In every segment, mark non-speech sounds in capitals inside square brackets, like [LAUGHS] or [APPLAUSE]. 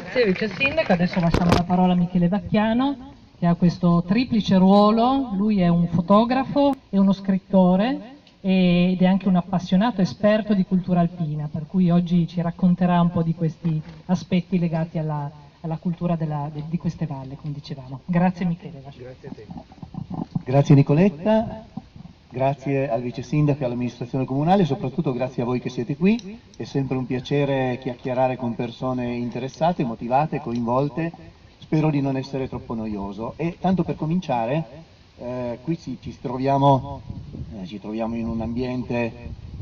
Grazie Vice Sindaco, adesso lasciamo la parola a Michele Vacchiano che ha questo triplice ruolo, lui è un fotografo e uno scrittore ed è anche un appassionato esperto di cultura alpina, per cui oggi ci racconterà un po' di questi aspetti legati alla, alla cultura della, de, di queste valle, come dicevamo. Grazie Michele. Grazie a te. Grazie Nicoletta, grazie al vice sindaco e all'amministrazione comunale, soprattutto grazie a voi che siete qui, è sempre un piacere chiacchierare con persone interessate, motivate, coinvolte spero di non essere troppo noioso. E tanto per cominciare, eh, qui ci, ci, troviamo, eh, ci, troviamo, in un ambiente,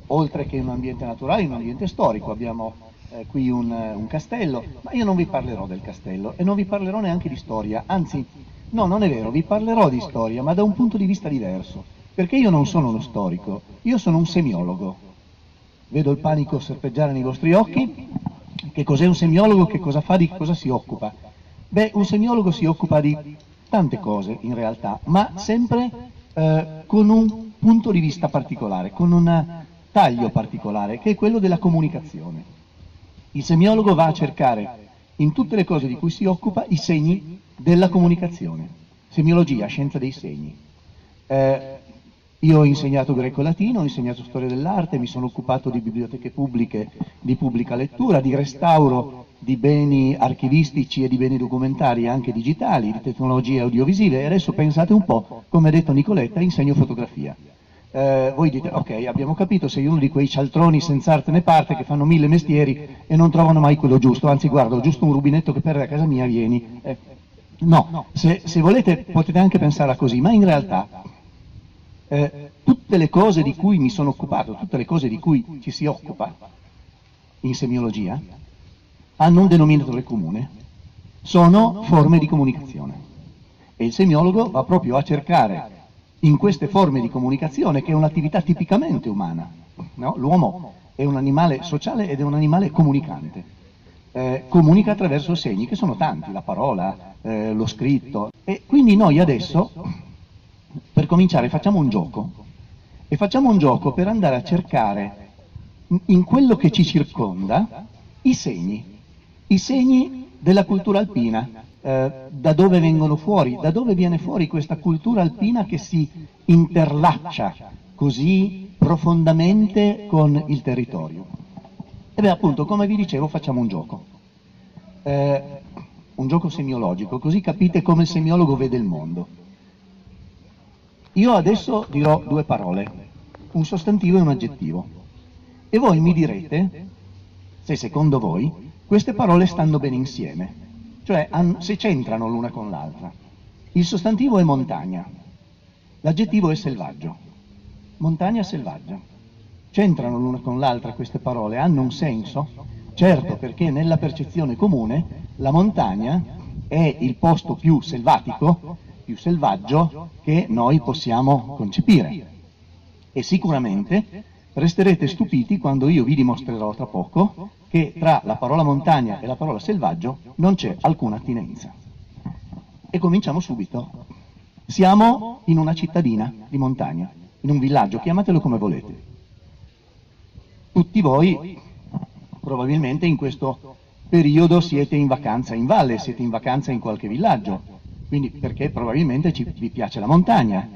oltre che in un ambiente naturale, in un ambiente storico. Abbiamo eh, qui un, un, castello, ma io non vi parlerò del castello e non vi parlerò neanche di storia, anzi, no, non è vero, vi parlerò di storia, ma da un punto di vista diverso, perché io non sono uno storico, io sono un semiologo. Vedo il panico serpeggiare nei vostri occhi, che cos'è un semiologo, che cosa fa, di cosa si occupa. Beh, un semiologo si occupa di tante cose in realtà, ma sempre eh, con un punto di vista particolare, con un taglio particolare, che è quello della comunicazione. Il semiologo va a cercare in tutte le cose di cui si occupa i segni della comunicazione. Semiologia, scienza dei segni. Eh, io ho insegnato greco-latino, ho insegnato storia dell'arte, mi sono occupato di biblioteche pubbliche, di pubblica lettura, di restauro di beni archivistici e di beni documentari anche digitali, di tecnologie audiovisive e adesso pensate un po', come ha detto Nicoletta, insegno fotografia. Eh, voi dite, ok, abbiamo capito, sei uno di quei cialtroni senza arte né parte che fanno mille mestieri e non trovano mai quello giusto, anzi guarda, ho giusto un rubinetto che perde a casa mia, vieni. Eh, no, se, se, volete potete anche pensare a così, ma in realtà eh, tutte le cose di cui mi sono occupato, tutte le cose di cui ci si occupa in semiologia, hanno un denominatore comune, sono forme di comunicazione. E il semiologo va proprio a cercare in queste forme di comunicazione, che è un'attività tipicamente umana, no? l'uomo è un animale sociale ed è un animale comunicante, eh, comunica attraverso segni, che sono tanti, la parola, eh, lo scritto, e quindi noi adesso, per cominciare, facciamo un gioco, e facciamo un gioco per andare a cercare in quello che ci circonda i segni i segni della cultura alpina, eh, da dove vengono fuori, da dove viene fuori questa cultura alpina che si interlaccia così profondamente con il territorio. E beh, appunto, come vi dicevo, facciamo un gioco. Eh, un gioco semiologico, così capite come il semiologo vede il mondo. Io adesso dirò due parole, un sostantivo e un aggettivo. E voi mi direte se secondo voi queste parole stanno bene insieme, cioè se c'entrano l'una con l'altra. Il sostantivo è montagna, l'aggettivo è selvaggio. Montagna selvaggia. C'entrano l'una con l'altra queste parole? Hanno un senso? Certo, perché nella percezione comune la montagna è il posto più selvatico, più selvaggio che noi possiamo concepire. E sicuramente resterete stupiti quando io vi dimostrerò tra poco che tra la parola montagna e la parola selvaggio non c'è alcuna attinenza. E cominciamo subito. Siamo in una cittadina di montagna, in un villaggio, chiamatelo come volete. Tutti voi probabilmente in questo periodo siete in vacanza in valle, siete in vacanza in qualche villaggio, quindi perché probabilmente ci, vi piace la montagna.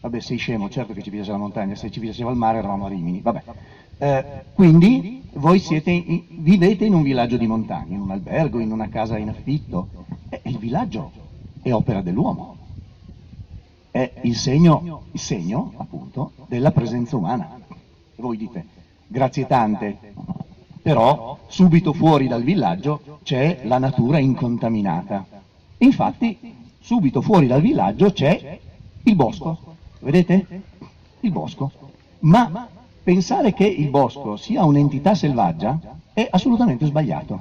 Vabbè, sei scemo, certo che ci piace la montagna, se ci piaceva il mare eravamo a Rimini, vabbè. Eh, quindi voi siete, vivete in un villaggio di montagna, in un albergo, in una casa in affitto, e il villaggio è opera dell'uomo, è il segno, il segno, appunto, della presenza umana. E voi dite, grazie tante, però subito fuori dal villaggio c'è la natura incontaminata. Infatti, subito fuori dal villaggio c'è il bosco, vedete? Il bosco. Ma Pensare che il bosco sia un'entità selvaggia è assolutamente sbagliato.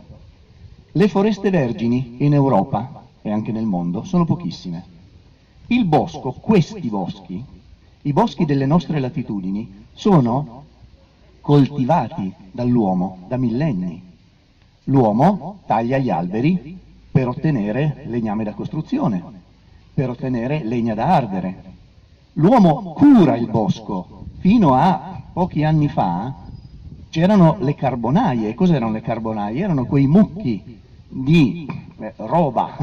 Le foreste vergini in Europa e anche nel mondo sono pochissime. Il bosco, questi boschi, i boschi delle nostre latitudini, sono coltivati dall'uomo da millenni. L'uomo taglia gli alberi per ottenere legname da costruzione, per ottenere legna da ardere. L'uomo cura il bosco fino a pochi anni fa c'erano le carbonaie. Cos'erano le carbonaie? Erano quei mucchi di eh, roba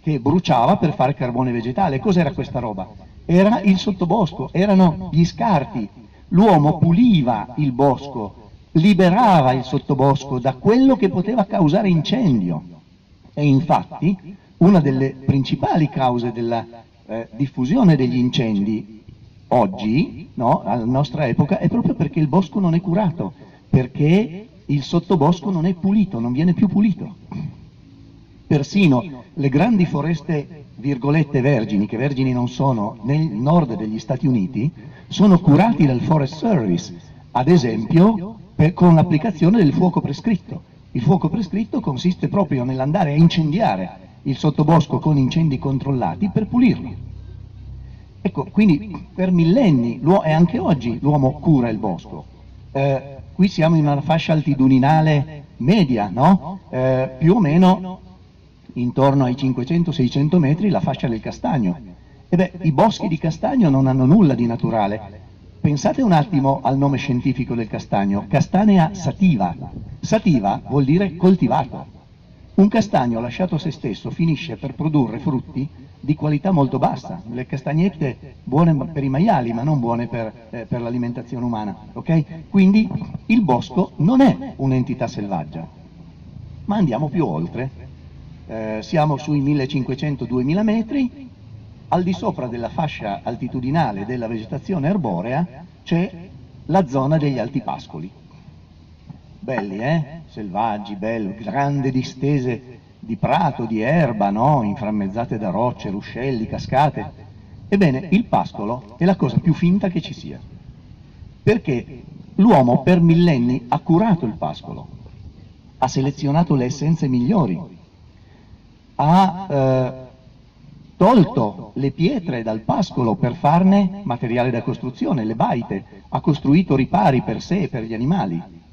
che bruciava per fare carbone vegetale. Cos'era questa roba? Era il sottobosco, erano gli scarti. L'uomo puliva il bosco, liberava il sottobosco da quello che poteva causare incendio. E infatti una delle principali cause della eh, diffusione degli incendi oggi, no, alla nostra epoca, è proprio perché il bosco non è curato, perché il sottobosco non è pulito, non viene più pulito. Persino le grandi foreste, virgolette, vergini, che vergini non sono, nel nord degli Stati Uniti, sono curati dal Forest Service, ad esempio per, con l'applicazione del fuoco prescritto. Il fuoco prescritto consiste proprio nell'andare a incendiare il sottobosco con incendi controllati per pulirlo. Ecco, quindi per millenni, e anche oggi, l'uomo cura il bosco. Eh, qui siamo in una fascia altitudinale media, no? eh, più o meno intorno ai 500-600 metri la fascia del castagno. E beh, i boschi di castagno non hanno nulla di naturale. Pensate un attimo al nome scientifico del castagno, Castanea sativa. Sativa vuol dire coltivato. Un castagno lasciato a se stesso finisce per produrre frutti di qualità molto bassa, le castagnette buone per i maiali ma non buone per, eh, per l'alimentazione umana. Okay? Quindi il bosco non è un'entità selvaggia, ma andiamo più oltre. Eh, siamo sui 1500-2000 metri, al di sopra della fascia altitudinale della vegetazione arborea c'è la zona degli alti pascoli belli, eh? Selvaggi, belli, grandi distese di prato, di erba, no? Inframmezzate da rocce, ruscelli, cascate. Ebbene, il pascolo è la cosa più finta che ci sia. Perché l'uomo per millenni ha curato il pascolo, ha selezionato le essenze migliori, ha eh, tolto le pietre dal pascolo per farne materiale da costruzione, le baite, ha costruito ripari per sé e per gli animali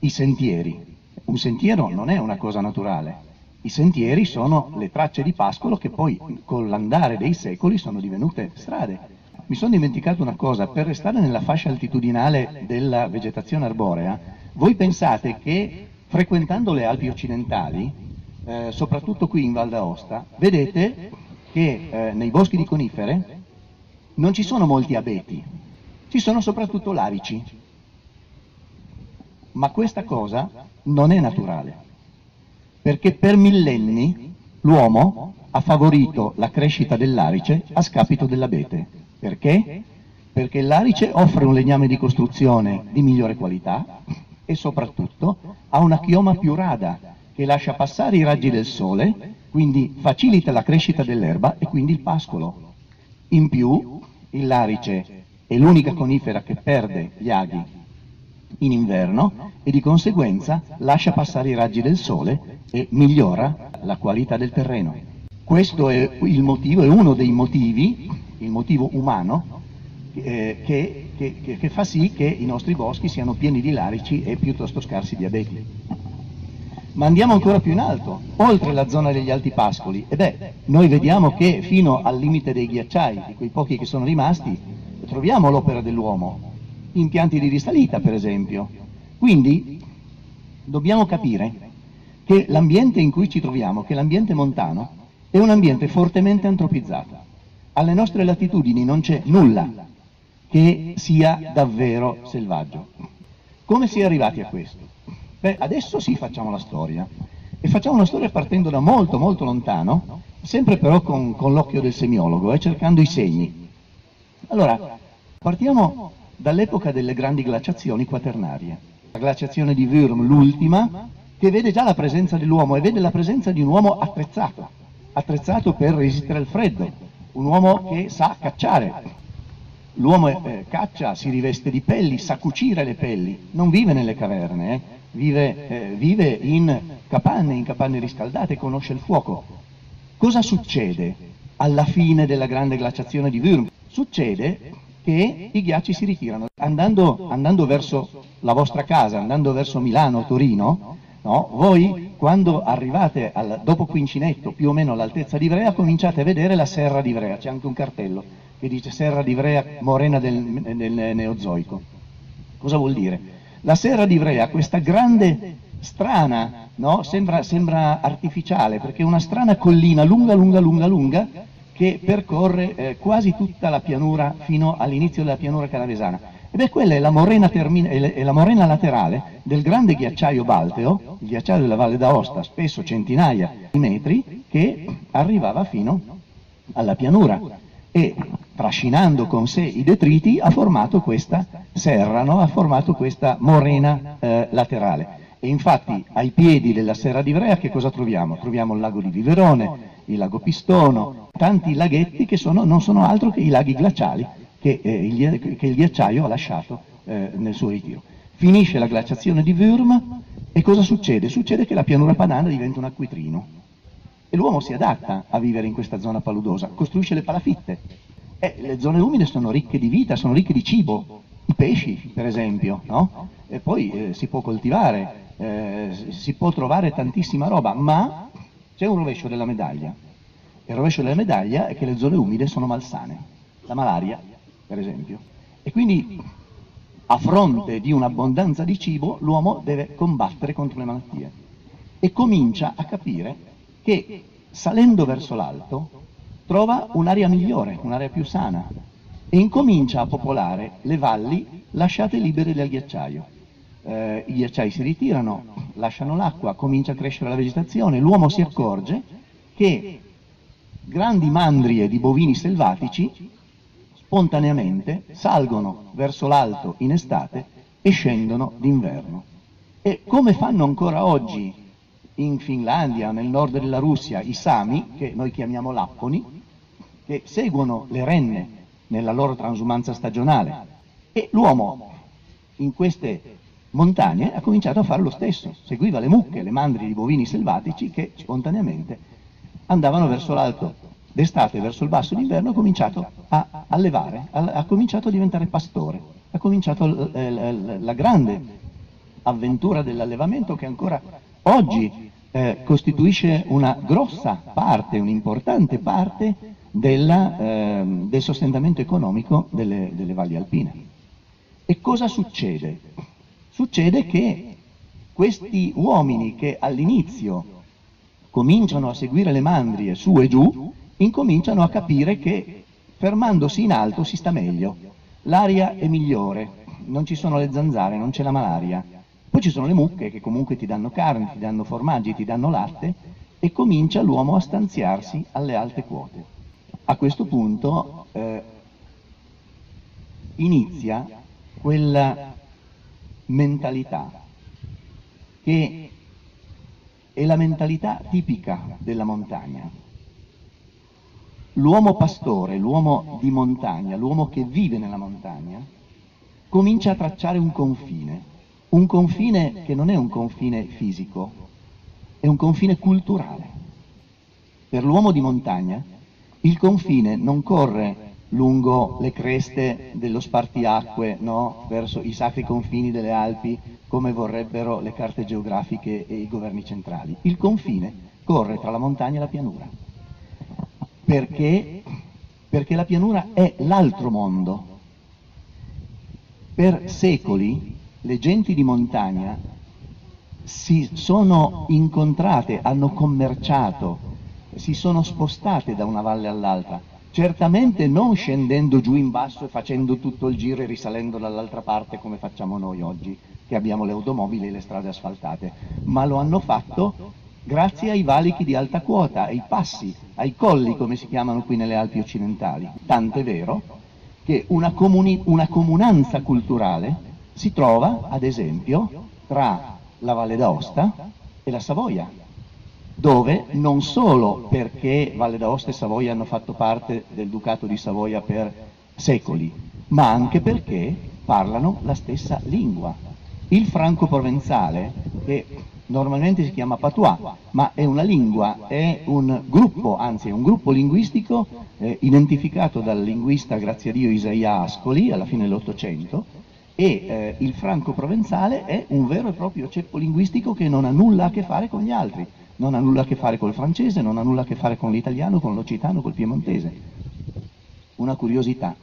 i sentieri. Un sentiero non è una cosa naturale. I sentieri sono le tracce di pascolo che poi con l'andare dei secoli sono divenute strade. Mi sono dimenticato una cosa, per restare nella fascia altitudinale della vegetazione arborea, voi pensate che frequentando le Alpi occidentali, eh, soprattutto qui in Val d'Aosta, vedete che eh, nei boschi di conifere non ci sono molti abeti, ci sono soprattutto larici. Ma questa cosa non è naturale, perché per millenni l'uomo ha favorito la crescita dell'arice a scapito dell'abete. Perché? Perché l'arice offre un legname di costruzione di migliore qualità e soprattutto ha una chioma più rada che lascia passare i raggi del sole, quindi facilita la crescita dell'erba e quindi il pascolo. In più, larice è l'unica conifera che perde gli aghi in inverno e di conseguenza lascia passare i raggi del sole e migliora la qualità del terreno. Questo è il motivo, è uno dei motivi, il motivo umano, eh, che, che, che, fa sì che i nostri boschi siano pieni di larici e piuttosto scarsi di abeti. Ma andiamo ancora più in alto, oltre la zona degli alti pascoli, e beh, noi vediamo che fino al limite dei ghiacciai, di quei pochi che sono rimasti, troviamo l'opera dell'uomo, impianti di risalita per esempio. Quindi dobbiamo capire che l'ambiente in cui ci troviamo, che l'ambiente montano, è un ambiente fortemente antropizzato. Alle nostre latitudini non c'è nulla che sia davvero selvaggio. Come si è arrivati a questo? Beh, adesso sì facciamo la storia. E facciamo una storia partendo da molto molto lontano, sempre però con, con l'occhio del semiologo, eh, cercando i segni. Allora, partiamo dall'epoca delle grandi glaciazioni quaternarie. La glaciazione di Würm, l'ultima, che vede già la presenza dell'uomo e vede la presenza di un uomo attrezzato, attrezzato per resistere al freddo, un uomo che sa cacciare. L'uomo eh, caccia, si riveste di pelli, sa cucire le pelli, non vive nelle caverne, eh. Vive, eh, vive in capanne, in capanne riscaldate, conosce il fuoco. Cosa succede alla fine della grande glaciazione di Würm? Succede che i ghiacci si ritirano. Andando, andando verso la vostra casa, andando verso Milano, Torino, no, voi quando arrivate al, dopo Quincinetto, più o meno all'altezza di Ivrea, cominciate a vedere la serra di Ivrea, c'è anche un cartello che dice serra di Ivrea morena del, del Neozoico. Cosa vuol dire? La Serra di Ivrea questa grande, strana, no? sembra, sembra, artificiale, perché è una strana collina lunga, lunga, lunga, lunga, che percorre eh, quasi tutta la pianura fino all'inizio della pianura canavesana. E beh, quella è la, è la morena laterale del grande ghiacciaio Balteo, il ghiacciaio della Valle d'Aosta, spesso centinaia di metri, che arrivava fino alla pianura e trascinando con sé i detriti ha formato questa serra, no? ha formato questa morena eh, laterale. E infatti ai piedi della Serra di Ivrea che cosa troviamo? Troviamo il lago di Viverone, il lago Pistono, tanti laghetti che sono, non sono altro che i laghi glaciali che, eh, il, che il, ghiacciaio ha lasciato eh, nel suo ritiro. Finisce la glaciazione di Würm e cosa succede? Succede che la pianura padana diventa un acquitrino e l'uomo si adatta a vivere in questa zona paludosa, costruisce le palafitte. Eh, le zone umide sono ricche di vita, sono ricche di cibo, i pesci per esempio, no? e poi eh, si può coltivare, eh, si può trovare tantissima roba, ma c'è un rovescio della medaglia. Il rovescio della medaglia è che le zone umide sono malsane, la malaria per esempio. E quindi a fronte di un'abbondanza di cibo l'uomo deve combattere contro le malattie e comincia a capire che salendo verso l'alto trova un'area migliore, un'area più sana e incomincia a popolare le valli lasciate libere dal ghiacciaio. Eh, I ghiacciai si ritirano, lasciano l'acqua, comincia a crescere la vegetazione, l'uomo si accorge che grandi mandrie di bovini selvatici spontaneamente salgono verso l'alto in estate e scendono d'inverno. E come fanno ancora oggi in Finlandia, nel nord della Russia, i Sami, che noi chiamiamo lapponi, che seguono le renne nella loro transumanza stagionale. E l'uomo in queste montagne ha cominciato a fare lo stesso, seguiva le mucche, le mandri di bovini selvatici che spontaneamente andavano verso l'alto d'estate verso il basso d'inverno ha cominciato a allevare, ha, cominciato a diventare pastore, ha cominciato la grande avventura dell'allevamento che ancora oggi eh, costituisce una grossa parte, un'importante parte della, eh, del sostentamento economico delle, delle valli alpine. E cosa succede? Succede che questi uomini che all'inizio cominciano a seguire le mandrie su e giù, incominciano a capire che fermandosi in alto si sta meglio, l'aria è migliore, non ci sono le zanzare, non c'è la malaria, poi ci sono le mucche che comunque ti danno carne, ti danno formaggi, ti danno latte e comincia l'uomo a stanziarsi alle alte quote. A questo punto eh, inizia quella mentalità che è la mentalità tipica della montagna, l'uomo pastore, l'uomo di montagna, l'uomo che vive nella montagna, comincia a tracciare un confine, un confine che non è un confine fisico, è un confine culturale. Per l'uomo di montagna il confine non corre lungo le creste dello spartiacque, no? verso i sacri confini delle Alpi, come vorrebbero le carte geografiche e i governi centrali. Il confine corre tra la montagna e la pianura perché? Perché la pianura è l'altro mondo. Per secoli le genti di montagna si sono incontrate, hanno commerciato, si sono spostate da una valle all'altra, certamente non scendendo giù in basso e facendo tutto il giro e risalendo dall'altra parte come facciamo noi oggi, che abbiamo le automobili e le strade asfaltate, ma lo hanno fatto grazie ai valichi di alta quota, ai passi, ai colli come si chiamano qui nelle Alpi occidentali. Tant'è vero che una, una comunanza culturale si trova, ad esempio, tra la Valle d'Aosta e la Savoia, dove non solo perché Valle d'Aosta e Savoia hanno fatto parte del Ducato di Savoia per secoli, ma anche perché parlano la stessa lingua. Il franco-provenzale, che normalmente si chiama patois, ma è una lingua, è un gruppo, anzi è un gruppo linguistico eh, identificato dal linguista, grazie a Dio, Isaia Ascoli alla fine dell'Ottocento e eh, il franco-provenzale è un vero e proprio ceppo linguistico che non ha nulla a che fare con gli altri, non ha nulla a che fare col francese, non ha nulla a che fare con l'italiano, con l'occitano, col piemontese. Una curiosità.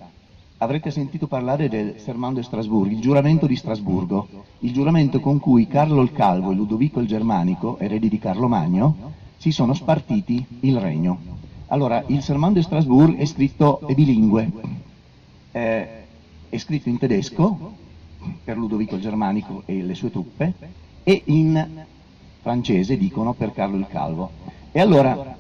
avrete sentito parlare del Sermon de Strasburgo, il giuramento di Strasburgo, il giuramento con cui Carlo il Calvo e Ludovico il Germanico, eredi di Carlo Magno, si sono spartiti il regno. Allora, il Sermon de Strasburgo è scritto, è bilingue, eh, è scritto in tedesco per Ludovico il Germanico e le sue truppe e in francese, dicono, per Carlo il Calvo. E allora,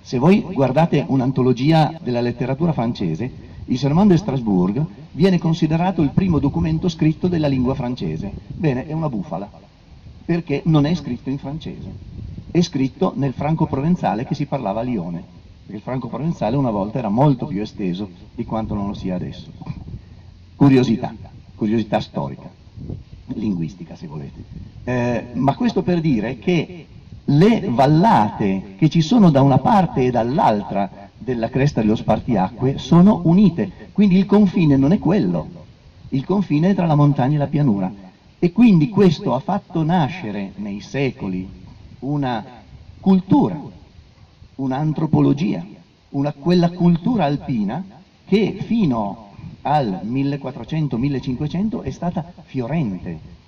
se voi guardate un'antologia della letteratura francese, il Sermon de Strasbourg viene considerato il primo documento scritto della lingua francese. Bene, è una bufala, perché non è scritto in francese, è scritto nel franco-provenzale che si parlava a Lione, perché il franco-provenzale una volta era molto più esteso di quanto non lo sia adesso. Curiosità, curiosità storica, linguistica se volete. Eh, ma questo per dire che le vallate che ci sono da una parte e dall'altra della cresta dello spartiacque sono unite, quindi il confine non è quello, il confine è tra la montagna e la pianura. E quindi questo ha fatto nascere nei secoli una cultura, un'antropologia, una, quella cultura alpina che fino al 1400-1500 è stata fiorente.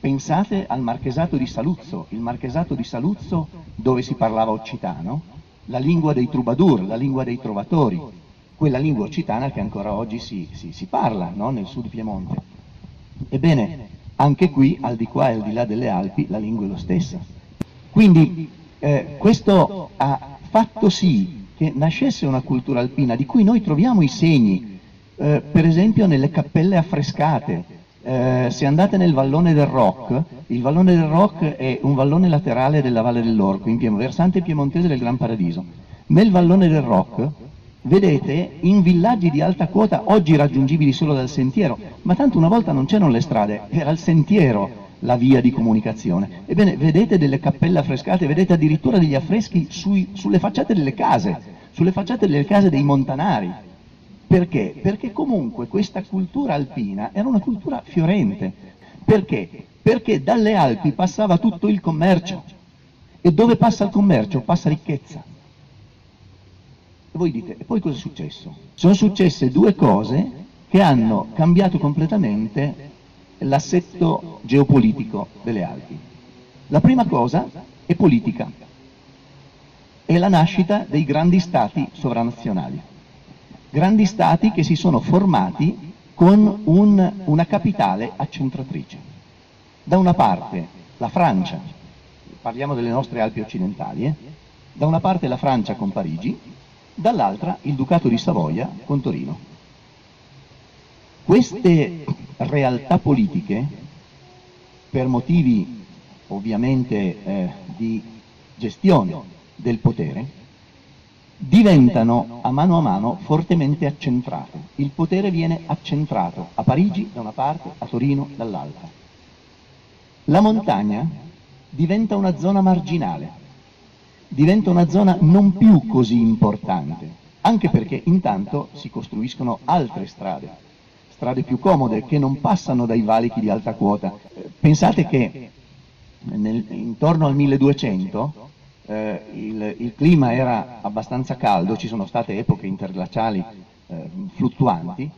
Pensate al marchesato di Saluzzo, il marchesato di Saluzzo dove si parlava occitano, la lingua dei troubadour, la lingua dei trovatori, quella lingua occitana che ancora oggi si, si, si parla no? nel sud Piemonte. Ebbene, anche qui, al di qua e al di là delle Alpi, la lingua è lo stessa. Quindi eh, questo ha fatto sì che nascesse una cultura alpina di cui noi troviamo i segni, eh, per esempio nelle cappelle affrescate, eh, se andate nel vallone del Rock, il vallone del Rock è un vallone laterale della Valle dell'Orco, in Piemont, versante piemontese del Gran Paradiso. Nel vallone del Rock vedete in villaggi di alta quota, oggi raggiungibili solo dal sentiero, ma tanto una volta non c'erano le strade, era il sentiero la via di comunicazione. Ebbene, vedete delle cappelle affrescate, vedete addirittura degli affreschi sui, sulle facciate delle case, sulle facciate delle case dei montanari. Perché? Perché comunque questa cultura alpina era una cultura fiorente. Perché? Perché dalle Alpi passava tutto il commercio. E dove passa il commercio? Passa ricchezza. E voi dite, e poi cosa è successo? Sono successe due cose che hanno cambiato completamente l'assetto geopolitico delle Alpi. La prima cosa è politica, è la nascita dei grandi stati sovranazionali grandi stati che si sono formati con un, una capitale accentratrice. Da una parte la Francia, parliamo delle nostre Alpi occidentali, eh? da una parte la Francia con Parigi, dall'altra il Ducato di Savoia con Torino. Queste realtà politiche, per motivi ovviamente eh, di gestione del potere, diventano a mano a mano fortemente accentrate. Il potere viene accentrato a Parigi da una parte, a Torino dall'altra. La montagna diventa una zona marginale, diventa una zona non più così importante, anche perché intanto si costruiscono altre strade, strade più comode che non passano dai valichi di alta quota. Pensate che nel, intorno al 1200 eh, il, il, clima era abbastanza caldo, ci sono state epoche interglaciali eh, fluttuanti,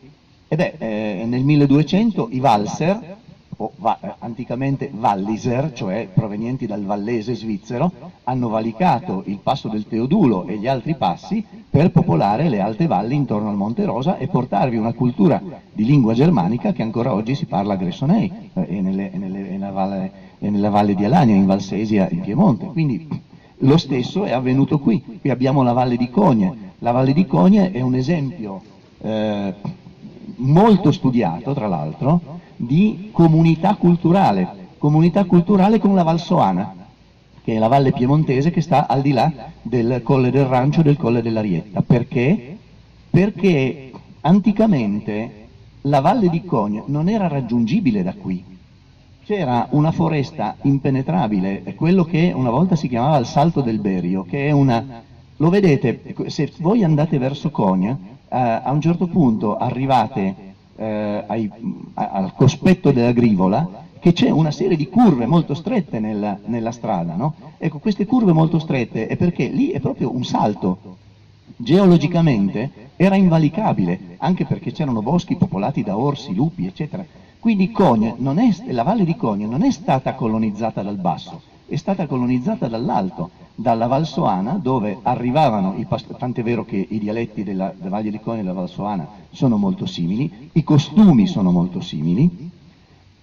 ed è eh, nel 1200 i Valser, o va, eh, anticamente Walliser, cioè provenienti dal vallese svizzero, hanno valicato il passo del Teodulo e gli altri passi per popolare le alte valli intorno al Monte Rosa e portarvi una cultura di lingua germanica che ancora oggi si parla a Gressonei eh, e, nelle, e, nelle, e, nella valle, e, nella valle, di Alania, in Valsesia, in Piemonte. Quindi lo stesso è avvenuto qui, qui abbiamo la Valle di Cogne, la Valle di Cogne è un esempio eh, molto studiato tra l'altro di comunità culturale, comunità culturale con la Valsoana, che è la valle piemontese che sta al di là del Colle del Rancio e del Colle dell'Arietta. Perché? Perché anticamente la valle di Cogne non era raggiungibile da qui, c'era una foresta impenetrabile, quello che una volta si chiamava il Salto del Berio, che è una... Lo vedete, se voi andate verso Conia, eh, a un certo punto arrivate eh, ai, a, al cospetto della Grivola, che c'è una serie di curve molto strette nella, nella strada, no? Ecco, queste curve molto strette è perché lì è proprio un salto. Geologicamente era invalicabile, anche perché c'erano boschi popolati da orsi, lupi, eccetera. Quindi è, la valle di Cogne non è stata colonizzata dal basso, è stata colonizzata dall'alto, dalla Valsoana, dove arrivavano i pastori, tant'è vero che i dialetti della, della Valle di Cogne e della Valsoana sono molto simili, i costumi sono molto simili,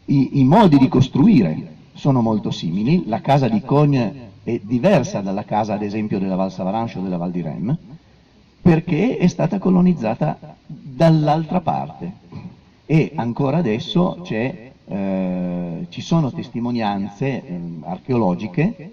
i, i modi di costruire sono molto simili, la casa di Cogne è diversa dalla casa ad esempio della Val Savaranche o della Val di Rem, perché è stata colonizzata dall'altra parte e ancora adesso eh, ci sono testimonianze eh, archeologiche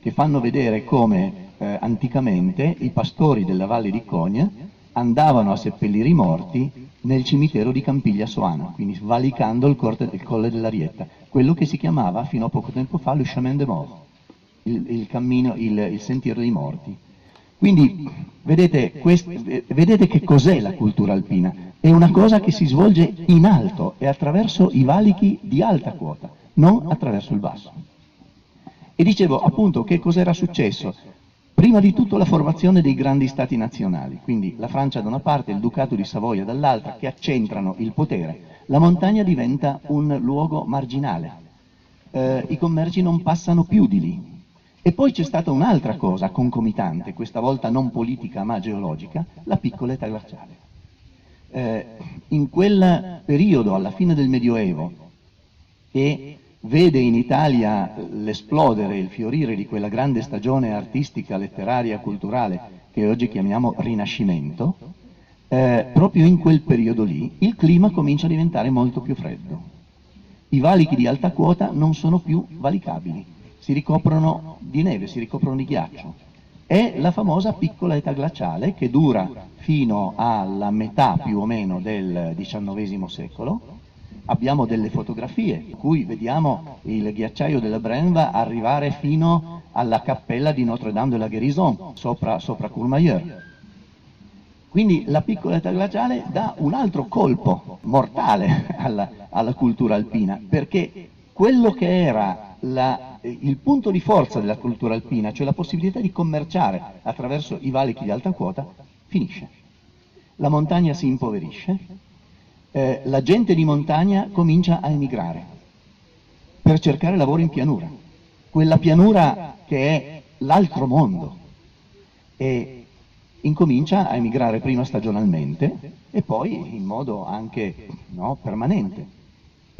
che fanno vedere come eh, anticamente i pastori della Valle di Cogne andavano a seppellire i morti nel cimitero di Campiglia Soana, quindi valicando il, corte, il colle dell'Arietta, quello che si chiamava fino a poco tempo fa lo chemin de mort, il, il, cammino, il, il sentiero dei morti. Quindi vedete, quest, vedete che cos'è la cultura alpina? È una cosa che si svolge in alto e attraverso i valichi di alta quota, non attraverso il basso. E dicevo appunto che cos'era successo? Prima di tutto la formazione dei grandi stati nazionali, quindi la Francia da una parte e il Ducato di Savoia dall'altra, che accentrano il potere. La montagna diventa un luogo marginale, eh, i commerci non passano più di lì, e poi c'è stata un'altra cosa concomitante, questa volta non politica ma geologica, la piccola età glaciale. Eh, in quel periodo, alla fine del Medioevo, che vede in Italia l'esplodere, il fiorire di quella grande stagione artistica, letteraria, culturale che oggi chiamiamo Rinascimento, eh, proprio in quel periodo lì il clima comincia a diventare molto più freddo. I valichi di alta quota non sono più valicabili si ricoprono di neve, si ricoprono di ghiaccio. È la famosa piccola età glaciale che dura fino alla metà più o meno del XIX secolo. Abbiamo delle fotografie in cui vediamo il ghiacciaio della Brenva arrivare fino alla cappella di Notre-Dame de la Guérison, sopra, sopra Courmayeur. Quindi la piccola età glaciale dà un altro colpo mortale [LAUGHS] alla, alla cultura alpina, perché quello che era la, il punto di forza della cultura alpina, cioè la possibilità di commerciare attraverso i valichi di alta quota, finisce. La montagna si impoverisce, eh, la gente di montagna comincia a emigrare per cercare lavoro in pianura, quella pianura che è l'altro mondo, e incomincia a emigrare prima stagionalmente e poi in modo anche no, permanente.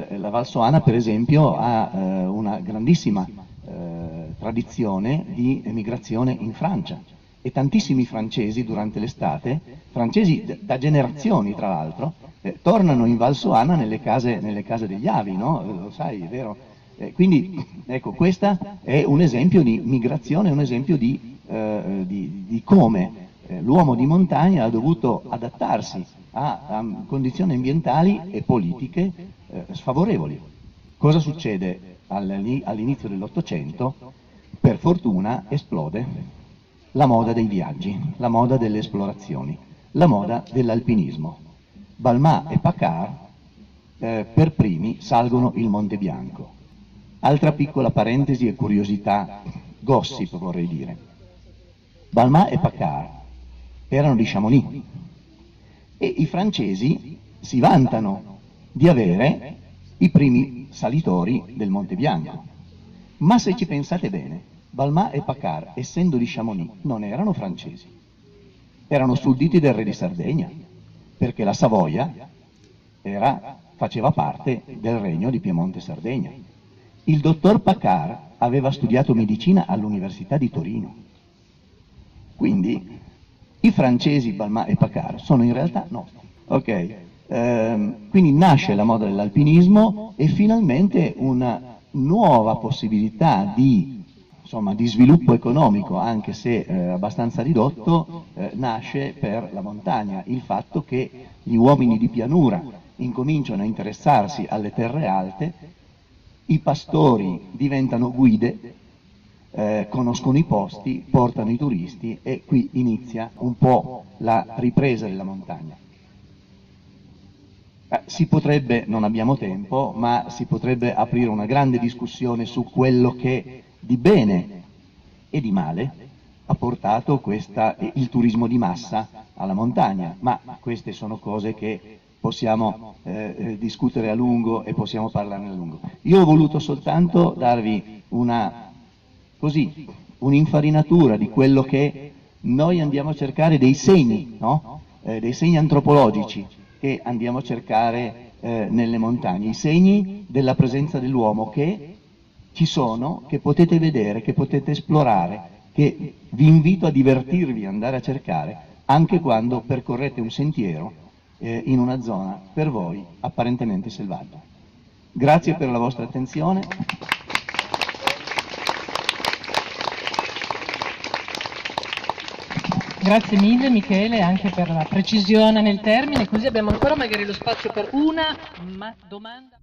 Eh, la Valsoana per esempio ha eh, una grandissima eh, tradizione di emigrazione in Francia e tantissimi francesi durante l'estate, francesi da generazioni tra l'altro, eh, tornano in Valsoana nelle case, nelle case degli avi, no? Eh, lo sai, è vero? Eh, quindi ecco, questo è un esempio di migrazione, un esempio di, di, di come l'uomo di montagna ha dovuto adattarsi a, a condizioni ambientali e politiche eh, sfavorevoli. Cosa succede all'inizio dell'Ottocento? Per fortuna esplode la moda dei viaggi, la moda delle esplorazioni, la moda dell'alpinismo. Balmà e Paccard eh, per primi salgono il Monte Bianco. Altra piccola parentesi e curiosità, gossip vorrei dire. Balmà e Paccard erano di Chamonix e i francesi si vantano di avere i primi salitori del Monte Bianco. Ma se ci pensate bene, Balmà e Paccard, essendo di Chamonix, non erano francesi, erano sudditi del re di Sardegna, perché la Savoia era, faceva parte del regno di Piemonte-Sardegna. Il dottor Paccard aveva studiato medicina all'Università di Torino. Quindi i francesi Balmà e Paccard sono in realtà nostri. Ok? Eh, quindi nasce la moda dell'alpinismo e finalmente una nuova possibilità di, insomma, di sviluppo economico, anche se eh, abbastanza ridotto, eh, nasce per la montagna. Il fatto che gli uomini di pianura incominciano a interessarsi alle terre alte, i pastori diventano guide, eh, conoscono i posti, portano i turisti e qui inizia un po' la ripresa della montagna. Eh, si potrebbe, non abbiamo tempo, ma si potrebbe aprire una grande discussione su quello che di bene e di male ha portato questa, il turismo di massa alla montagna, ma queste sono cose che possiamo eh, eh, discutere a lungo e possiamo parlarne a lungo. Io ho voluto soltanto darvi un'infarinatura di quello che noi andiamo a cercare, dei segni, no? eh, dei segni antropologici che andiamo a cercare eh, nelle montagne, i segni della presenza dell'uomo che ci sono, che potete vedere, che potete esplorare, che vi invito a divertirvi, andare a cercare, anche quando percorrete un sentiero eh, in una zona per voi apparentemente selvaggia. Grazie per la vostra attenzione. Grazie mille Michele anche per la precisione nel termine, così abbiamo ancora magari lo spazio per una domanda.